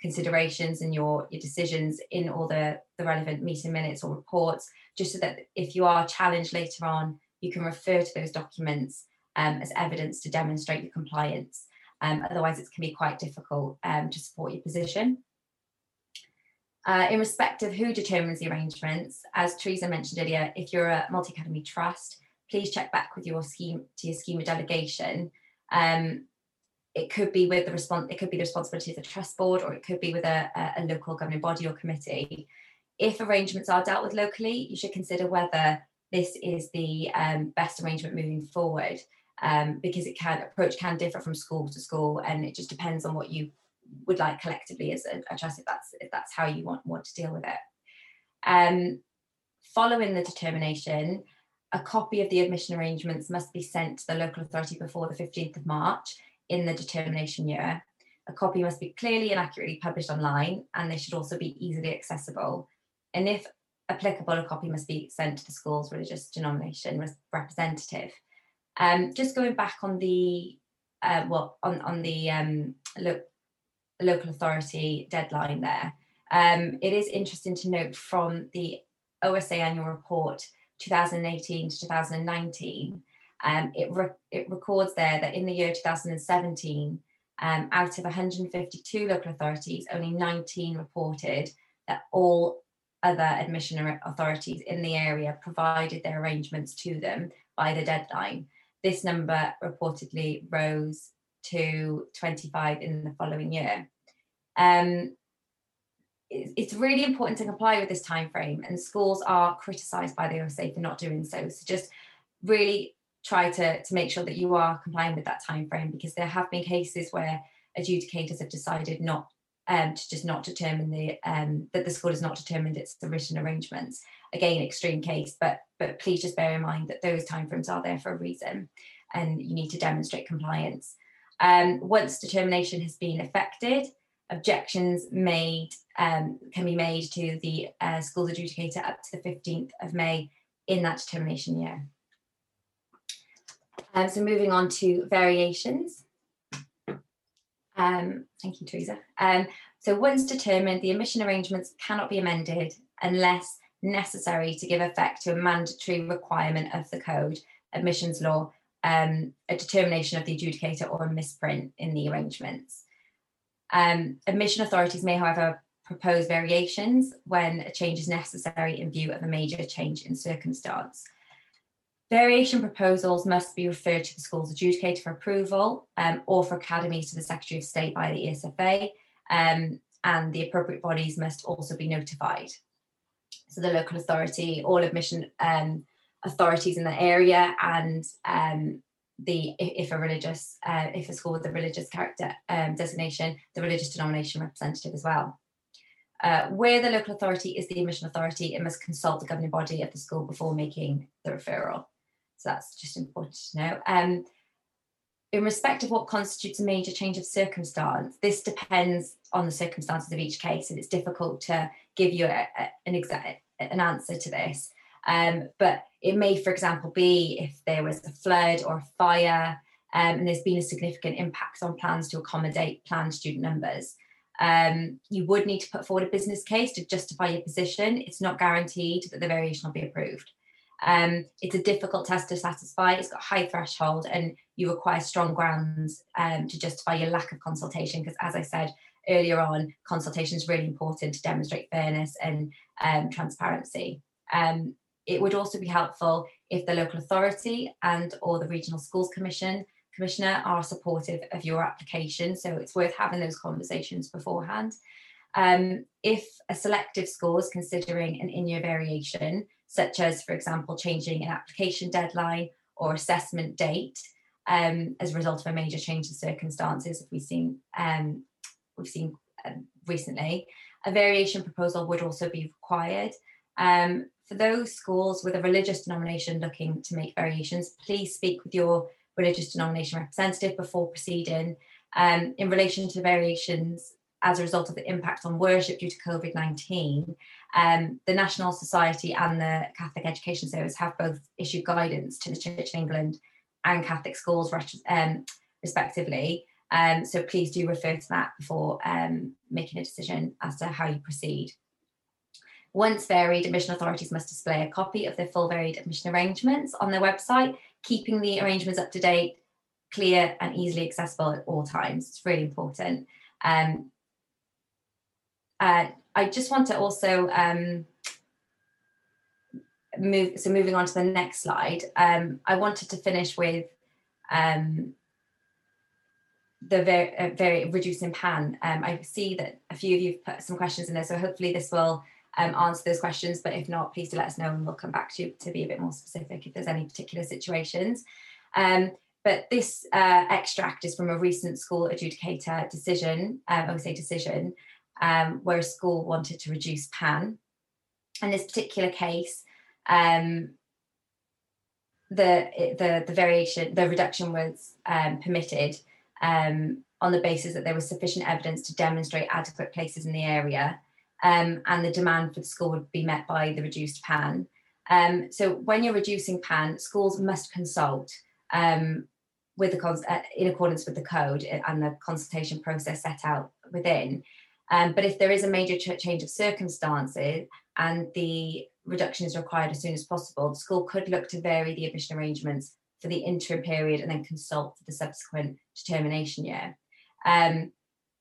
considerations and your your decisions in all the the relevant meeting minutes or reports, just so that if you are challenged later on, you can refer to those documents um, as evidence to demonstrate your compliance. Um, otherwise, it can be quite difficult um, to support your position. Uh, in respect of who determines the arrangements, as Teresa mentioned earlier, if you're a multi-academy trust, please check back with your scheme to your scheme of delegation. Um, it could be with the response, it could be the responsibility of the trust board, or it could be with a, a, local governing body or committee. If arrangements are dealt with locally, you should consider whether this is the um, best arrangement moving forward um, because it can approach can differ from school to school and it just depends on what you would like collectively as a, a trust if that's if that's how you want want to deal with it. Um, following the determination, a copy of the admission arrangements must be sent to the local authority before the 15th of March in the determination year. A copy must be clearly and accurately published online, and they should also be easily accessible. And if applicable, a copy must be sent to the school's religious denomination representative. Um, just going back on the uh, well on on the um, look local authority deadline there. Um, it is interesting to note from the OSA annual report 2018 to 2019, um, it, re- it records there that in the year 2017, um, out of 152 local authorities, only 19 reported that all other admission authorities in the area provided their arrangements to them by the deadline. This number reportedly rose to 25 in the following year. Um, it's really important to comply with this time frame and schools are criticized by the OSA for not doing so so just really try to, to make sure that you are complying with that time frame because there have been cases where adjudicators have decided not um, to just not determine the um, that the school has not determined its written arrangements. Again, extreme case, but but please just bear in mind that those timeframes are there for a reason, and you need to demonstrate compliance. Um, once determination has been effected, objections made um, can be made to the uh, school's adjudicator up to the 15th of May in that determination year. Um, so moving on to variations. Um, thank you, Teresa. Um, so once determined, the admission arrangements cannot be amended unless necessary to give effect to a mandatory requirement of the code, admissions law, um, a determination of the adjudicator or a misprint in the arrangements. Um, admission authorities may, however, propose variations when a change is necessary in view of a major change in circumstance. Variation proposals must be referred to the school's adjudicator for approval um, or for academies to the Secretary of State by the ESFA, um, and the appropriate bodies must also be notified. So the local authority, all admission um, authorities in the area, and um, the if a religious, uh, if a school with a religious character um, designation, the religious denomination representative as well. Uh, where the local authority is the admission authority, it must consult the governing body of the school before making the referral. So that's just important to know. Um, in respect of what constitutes a major change of circumstance, this depends on the circumstances of each case, and it's difficult to give you a, a, an exact an answer to this. Um, but it may, for example, be if there was a flood or a fire, um, and there's been a significant impact on plans to accommodate planned student numbers. Um, you would need to put forward a business case to justify your position. It's not guaranteed that the variation will be approved. Um, it's a difficult test to satisfy. It's got high threshold, and you require strong grounds um, to justify your lack of consultation. Because, as I said earlier on, consultation is really important to demonstrate fairness and um, transparency. Um, it would also be helpful if the local authority and or the regional schools commission commissioner are supportive of your application. So it's worth having those conversations beforehand. Um, if a selective school is considering an in-year variation, such as, for example, changing an application deadline or assessment date um, as a result of a major change in circumstances. We've seen um, we've seen um, recently, a variation proposal would also be required. Um, for those schools with a religious denomination looking to make variations, please speak with your religious denomination representative before proceeding. Um, in relation to variations as a result of the impact on worship due to COVID 19, um, the National Society and the Catholic Education Service have both issued guidance to the Church of England and Catholic schools, um, respectively. Um, so please do refer to that before um, making a decision as to how you proceed. Once varied, admission authorities must display a copy of their full varied admission arrangements on their website, keeping the arrangements up to date, clear, and easily accessible at all times. It's really important. Um, uh, I just want to also um, move. So moving on to the next slide, um, I wanted to finish with um, the very, uh, very reducing PAN. Um, I see that a few of you have put some questions in there, so hopefully this will um, answer those questions. But if not, please do let us know, and we'll come back to you to be a bit more specific if there's any particular situations. Um, but this uh, extract is from a recent school adjudicator decision, um, I would say decision, um, where a school wanted to reduce PAN. In this particular case, um, the, the, the variation, the reduction was um, permitted um, on the basis that there was sufficient evidence to demonstrate adequate places in the area um, and the demand for the school would be met by the reduced PAN. Um, so when you're reducing PAN, schools must consult um, with the cons- uh, in accordance with the code and the consultation process set out within. Um, but if there is a major ch- change of circumstances and the reduction is required as soon as possible, the school could look to vary the admission arrangements for the interim period and then consult for the subsequent determination year. Um,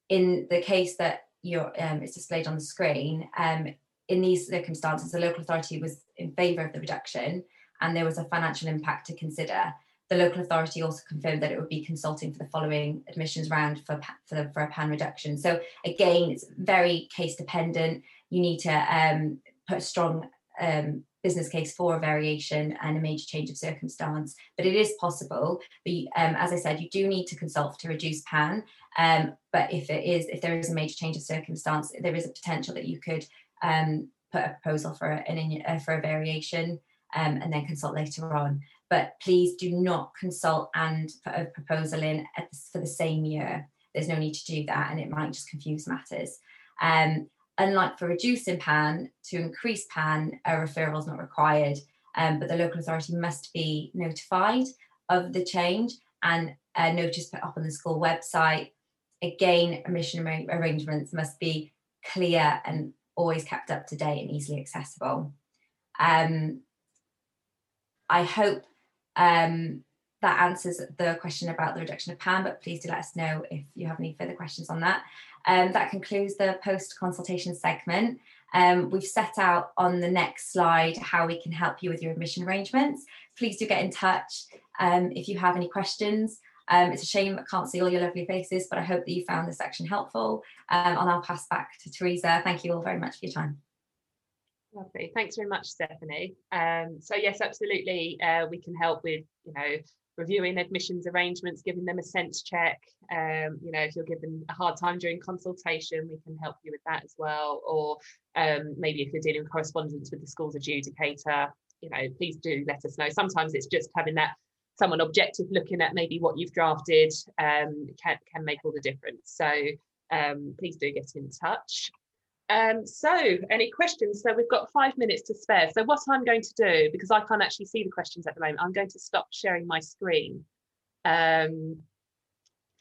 in the case that um, is displayed on the screen, um, in these circumstances, the local authority was in favour of the reduction and there was a financial impact to consider. The local authority also confirmed that it would be consulting for the following admissions round for, for, for a PAN reduction. So again, it's very case dependent. You need to um, put a strong um, business case for a variation and a major change of circumstance, but it is possible. But um, as I said, you do need to consult to reduce PAN. Um, but if it is, if there is a major change of circumstance, there is a potential that you could um, put a proposal for an uh, for a variation um, and then consult later on. But please do not consult and put a proposal in for the same year. There's no need to do that, and it might just confuse matters. Um, unlike for reducing PAN, to increase PAN, a referral is not required, um, but the local authority must be notified of the change and a notice put up on the school website. Again, admission arrangements must be clear and always kept up to date and easily accessible. Um, I hope um, that answers the question about the reduction of PAN, but please do let us know if you have any further questions on that. Um, that concludes the post consultation segment. Um, we've set out on the next slide how we can help you with your admission arrangements. Please do get in touch um, if you have any questions. Um, it's a shame I can't see all your lovely faces, but I hope that you found this section helpful. Um, and I'll pass back to Teresa. Thank you all very much for your time. Lovely. Thanks very much, Stephanie. Um, so yes, absolutely, uh, we can help with, you know, reviewing admissions arrangements, giving them a sense check. Um, you know, if you're given a hard time during consultation, we can help you with that as well. Or um, maybe if you're dealing with correspondence with the school's adjudicator, you know, please do let us know. Sometimes it's just having that someone objective looking at maybe what you've drafted um, can, can make all the difference. So um, please do get in touch. Um, so any questions? So we've got five minutes to spare. So what I'm going to do, because I can't actually see the questions at the moment, I'm going to stop sharing my screen. Um,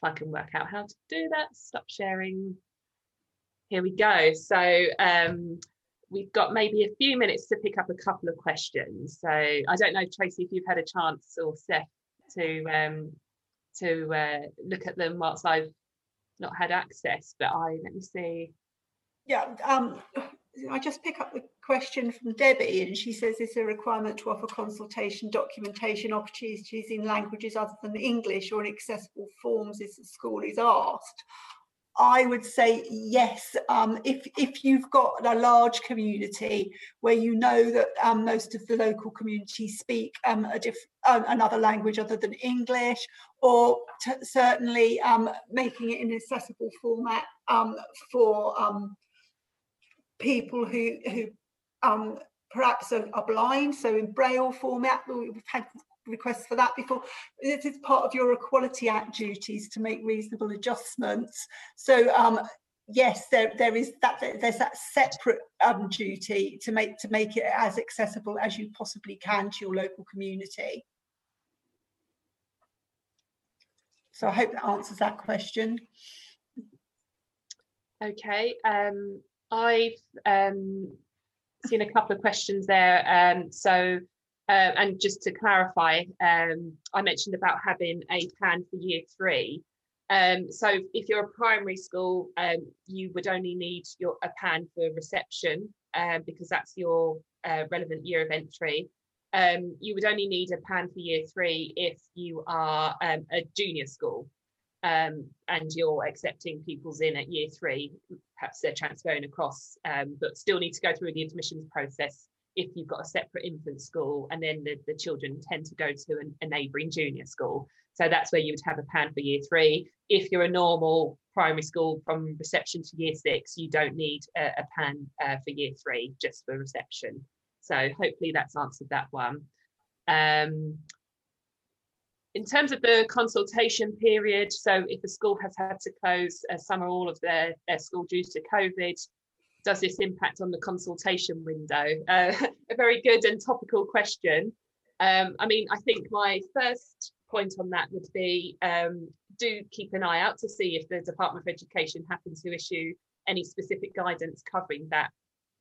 if I can work out how to do that, stop sharing. Here we go. So um, we've got maybe a few minutes to pick up a couple of questions. So I don't know, Tracy, if you've had a chance or Steph to um, to uh, look at them whilst I've not had access, but I let me see. Yeah, um, I just pick up the question from Debbie, and she says, "Is there a requirement to offer consultation, documentation opportunities in languages other than English or in accessible forms if the school is asked?" I would say yes. Um, if if you've got a large community where you know that um, most of the local community speak um, uh, another language other than English, or certainly um, making it in accessible format um, for um, people who who perhaps are, are, blind, so in braille format, we've had requests for that before. This is part of your Equality Act duties to make reasonable adjustments. So um, yes, there there is that there's that separate um, duty to make to make it as accessible as you possibly can to your local community. So I hope that answers that question. Okay, um, I've um, seen a couple of questions there. Um, so uh, and just to clarify, um, I mentioned about having a plan for year three. Um, so if you're a primary school, um, you would only need your a plan for reception um, because that's your uh, relevant year of entry. You would only need a plan for year three if you are a junior school and you're accepting pupils in at year three. Perhaps they're transferring across, but still need to go through the admissions process if you've got a separate infant school and then the, the children tend to go to an, a neighbouring junior school. So that's where you would have a PAN for year three. If you're a normal primary school from reception to year six, you don't need a, a PAN uh, for year three, just for reception. So hopefully that's answered that one. Um, in terms of the consultation period, so if a school has had to close uh, some or all of their, their school due to COVID, does this impact on the consultation window? Uh, [laughs] a very good and topical question. Um, I mean, I think my first point on that would be um, do keep an eye out to see if the Department of Education happens to issue any specific guidance covering that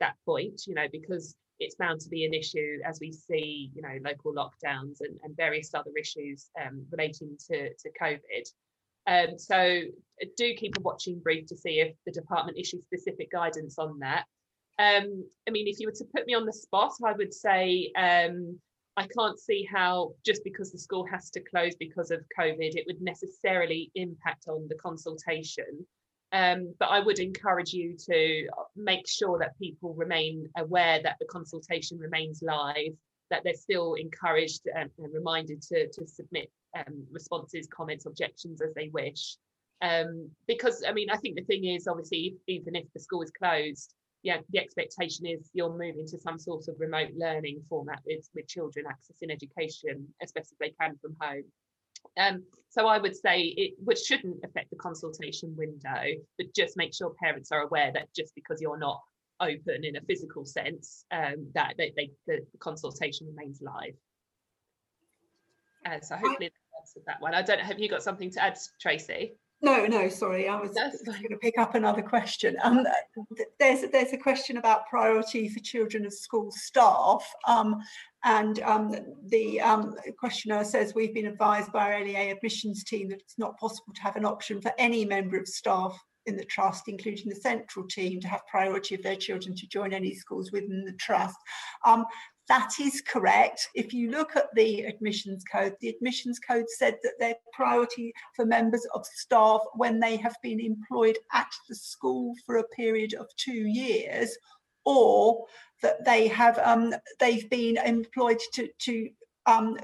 that point, you know, because it's bound to be an issue as we see, you know, local lockdowns and, and various other issues um, relating to, to COVID. Um, so uh, do keep a watching brief to see if the department issues specific guidance on that. Um, I mean, if you were to put me on the spot, I would say um, I can't see how just because the school has to close because of COVID, it would necessarily impact on the consultation. Um, but I would encourage you to make sure that people remain aware that the consultation remains live, that they're still encouraged and, and reminded to, to submit um, responses, comments, objections as they wish. Um, because I mean, I think the thing is, obviously, even if the school is closed, yeah, the expectation is you'll move into some sort of remote learning format with, with children accessing education as best as they can from home. Um, so I would say it which shouldn't affect the consultation window, but just make sure parents are aware that just because you're not open in a physical sense, um, that they, they, the consultation remains live. Uh, so hopefully that answered that one. I don't know, have you got something to add, Tracy? No, no, sorry, I was going to pick up another question. Um, there's there's a question about priority for children of school staff, um, and um, the um, questioner says we've been advised by our LEA admissions team that it's not possible to have an option for any member of staff in the trust, including the central team, to have priority of their children to join any schools within the trust. Um, that is correct. If you look at the admissions code, the admissions code said that their priority for members of staff when they have been employed at the school for a period of two years, or that they have um, they've been employed to to um,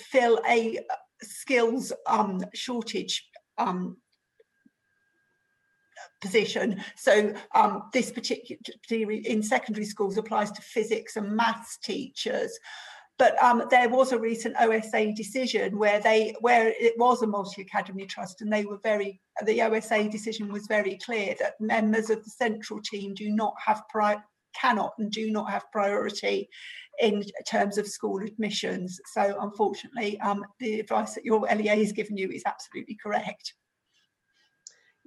fill a skills um, shortage um, position. So um, this particular in secondary schools applies to physics and maths teachers. But um, there was a recent OSA decision where they where it was a multi-academy trust and they were very the OSA decision was very clear that members of the central team do not have pri- cannot and do not have priority in terms of school admissions. So unfortunately, um, the advice that your LEA has given you is absolutely correct.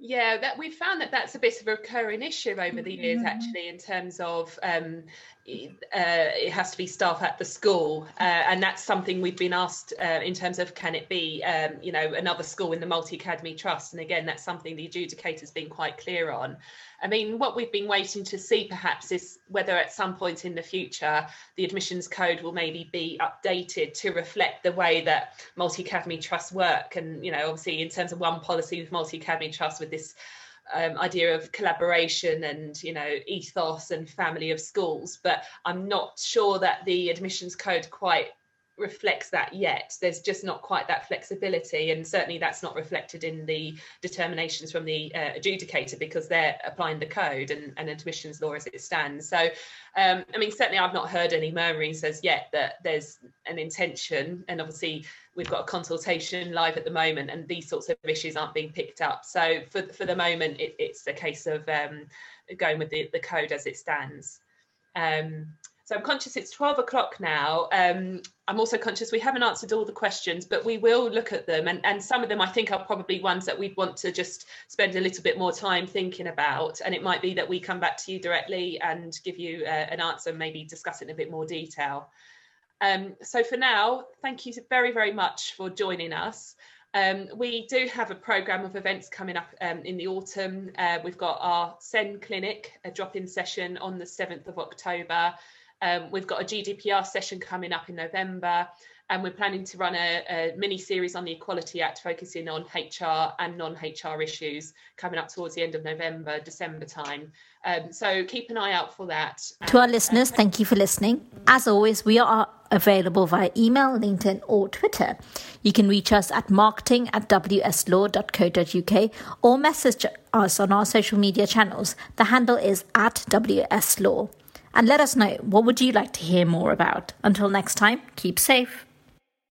Yeah, that we've found that that's a bit of a recurring issue over the years, mm-hmm. actually, in terms of um, uh, it has to be staff at the school, uh, and that's something we've been asked uh, in terms of can it be, um, you know, another school in the multi academy trust, and again, that's something the adjudicator's been quite clear on. I mean, what we've been waiting to see perhaps is whether at some point in the future the admissions code will maybe be updated to reflect the way that multi academy trusts work. And, you know, obviously, in terms of one policy with multi academy trusts, with this um, idea of collaboration and you know ethos and family of schools but i'm not sure that the admissions code quite reflects that yet. There's just not quite that flexibility, and certainly that's not reflected in the determinations from the uh, adjudicator because they're applying the code and, and admissions law as it stands. So, um, I mean, certainly I've not heard any murmurings as yet that there's an intention, and obviously we've got a consultation live at the moment, and these sorts of issues aren't being picked up. So, for for the moment, it, it's a case of um, going with the, the code as it stands. Um, so I'm conscious it's 12 o'clock now. Um, I'm also conscious we haven't answered all the questions, but we will look at them. And, and some of them I think are probably ones that we'd want to just spend a little bit more time thinking about. And it might be that we come back to you directly and give you uh, an answer, maybe discuss it in a bit more detail. Um, so for now, thank you very, very much for joining us. Um, we do have a programme of events coming up um, in the autumn. Uh, we've got our SEN clinic, a drop-in session on the 7th of October. Um, we've got a GDPR session coming up in November, and we're planning to run a, a mini series on the Equality Act focusing on HR and non HR issues coming up towards the end of November, December time. Um, so keep an eye out for that. To our listeners, thank you for listening. As always, we are available via email, LinkedIn, or Twitter. You can reach us at marketing at wslaw.co.uk or message us on our social media channels. The handle is at wslaw and let us know what would you like to hear more about. Until next time, keep safe.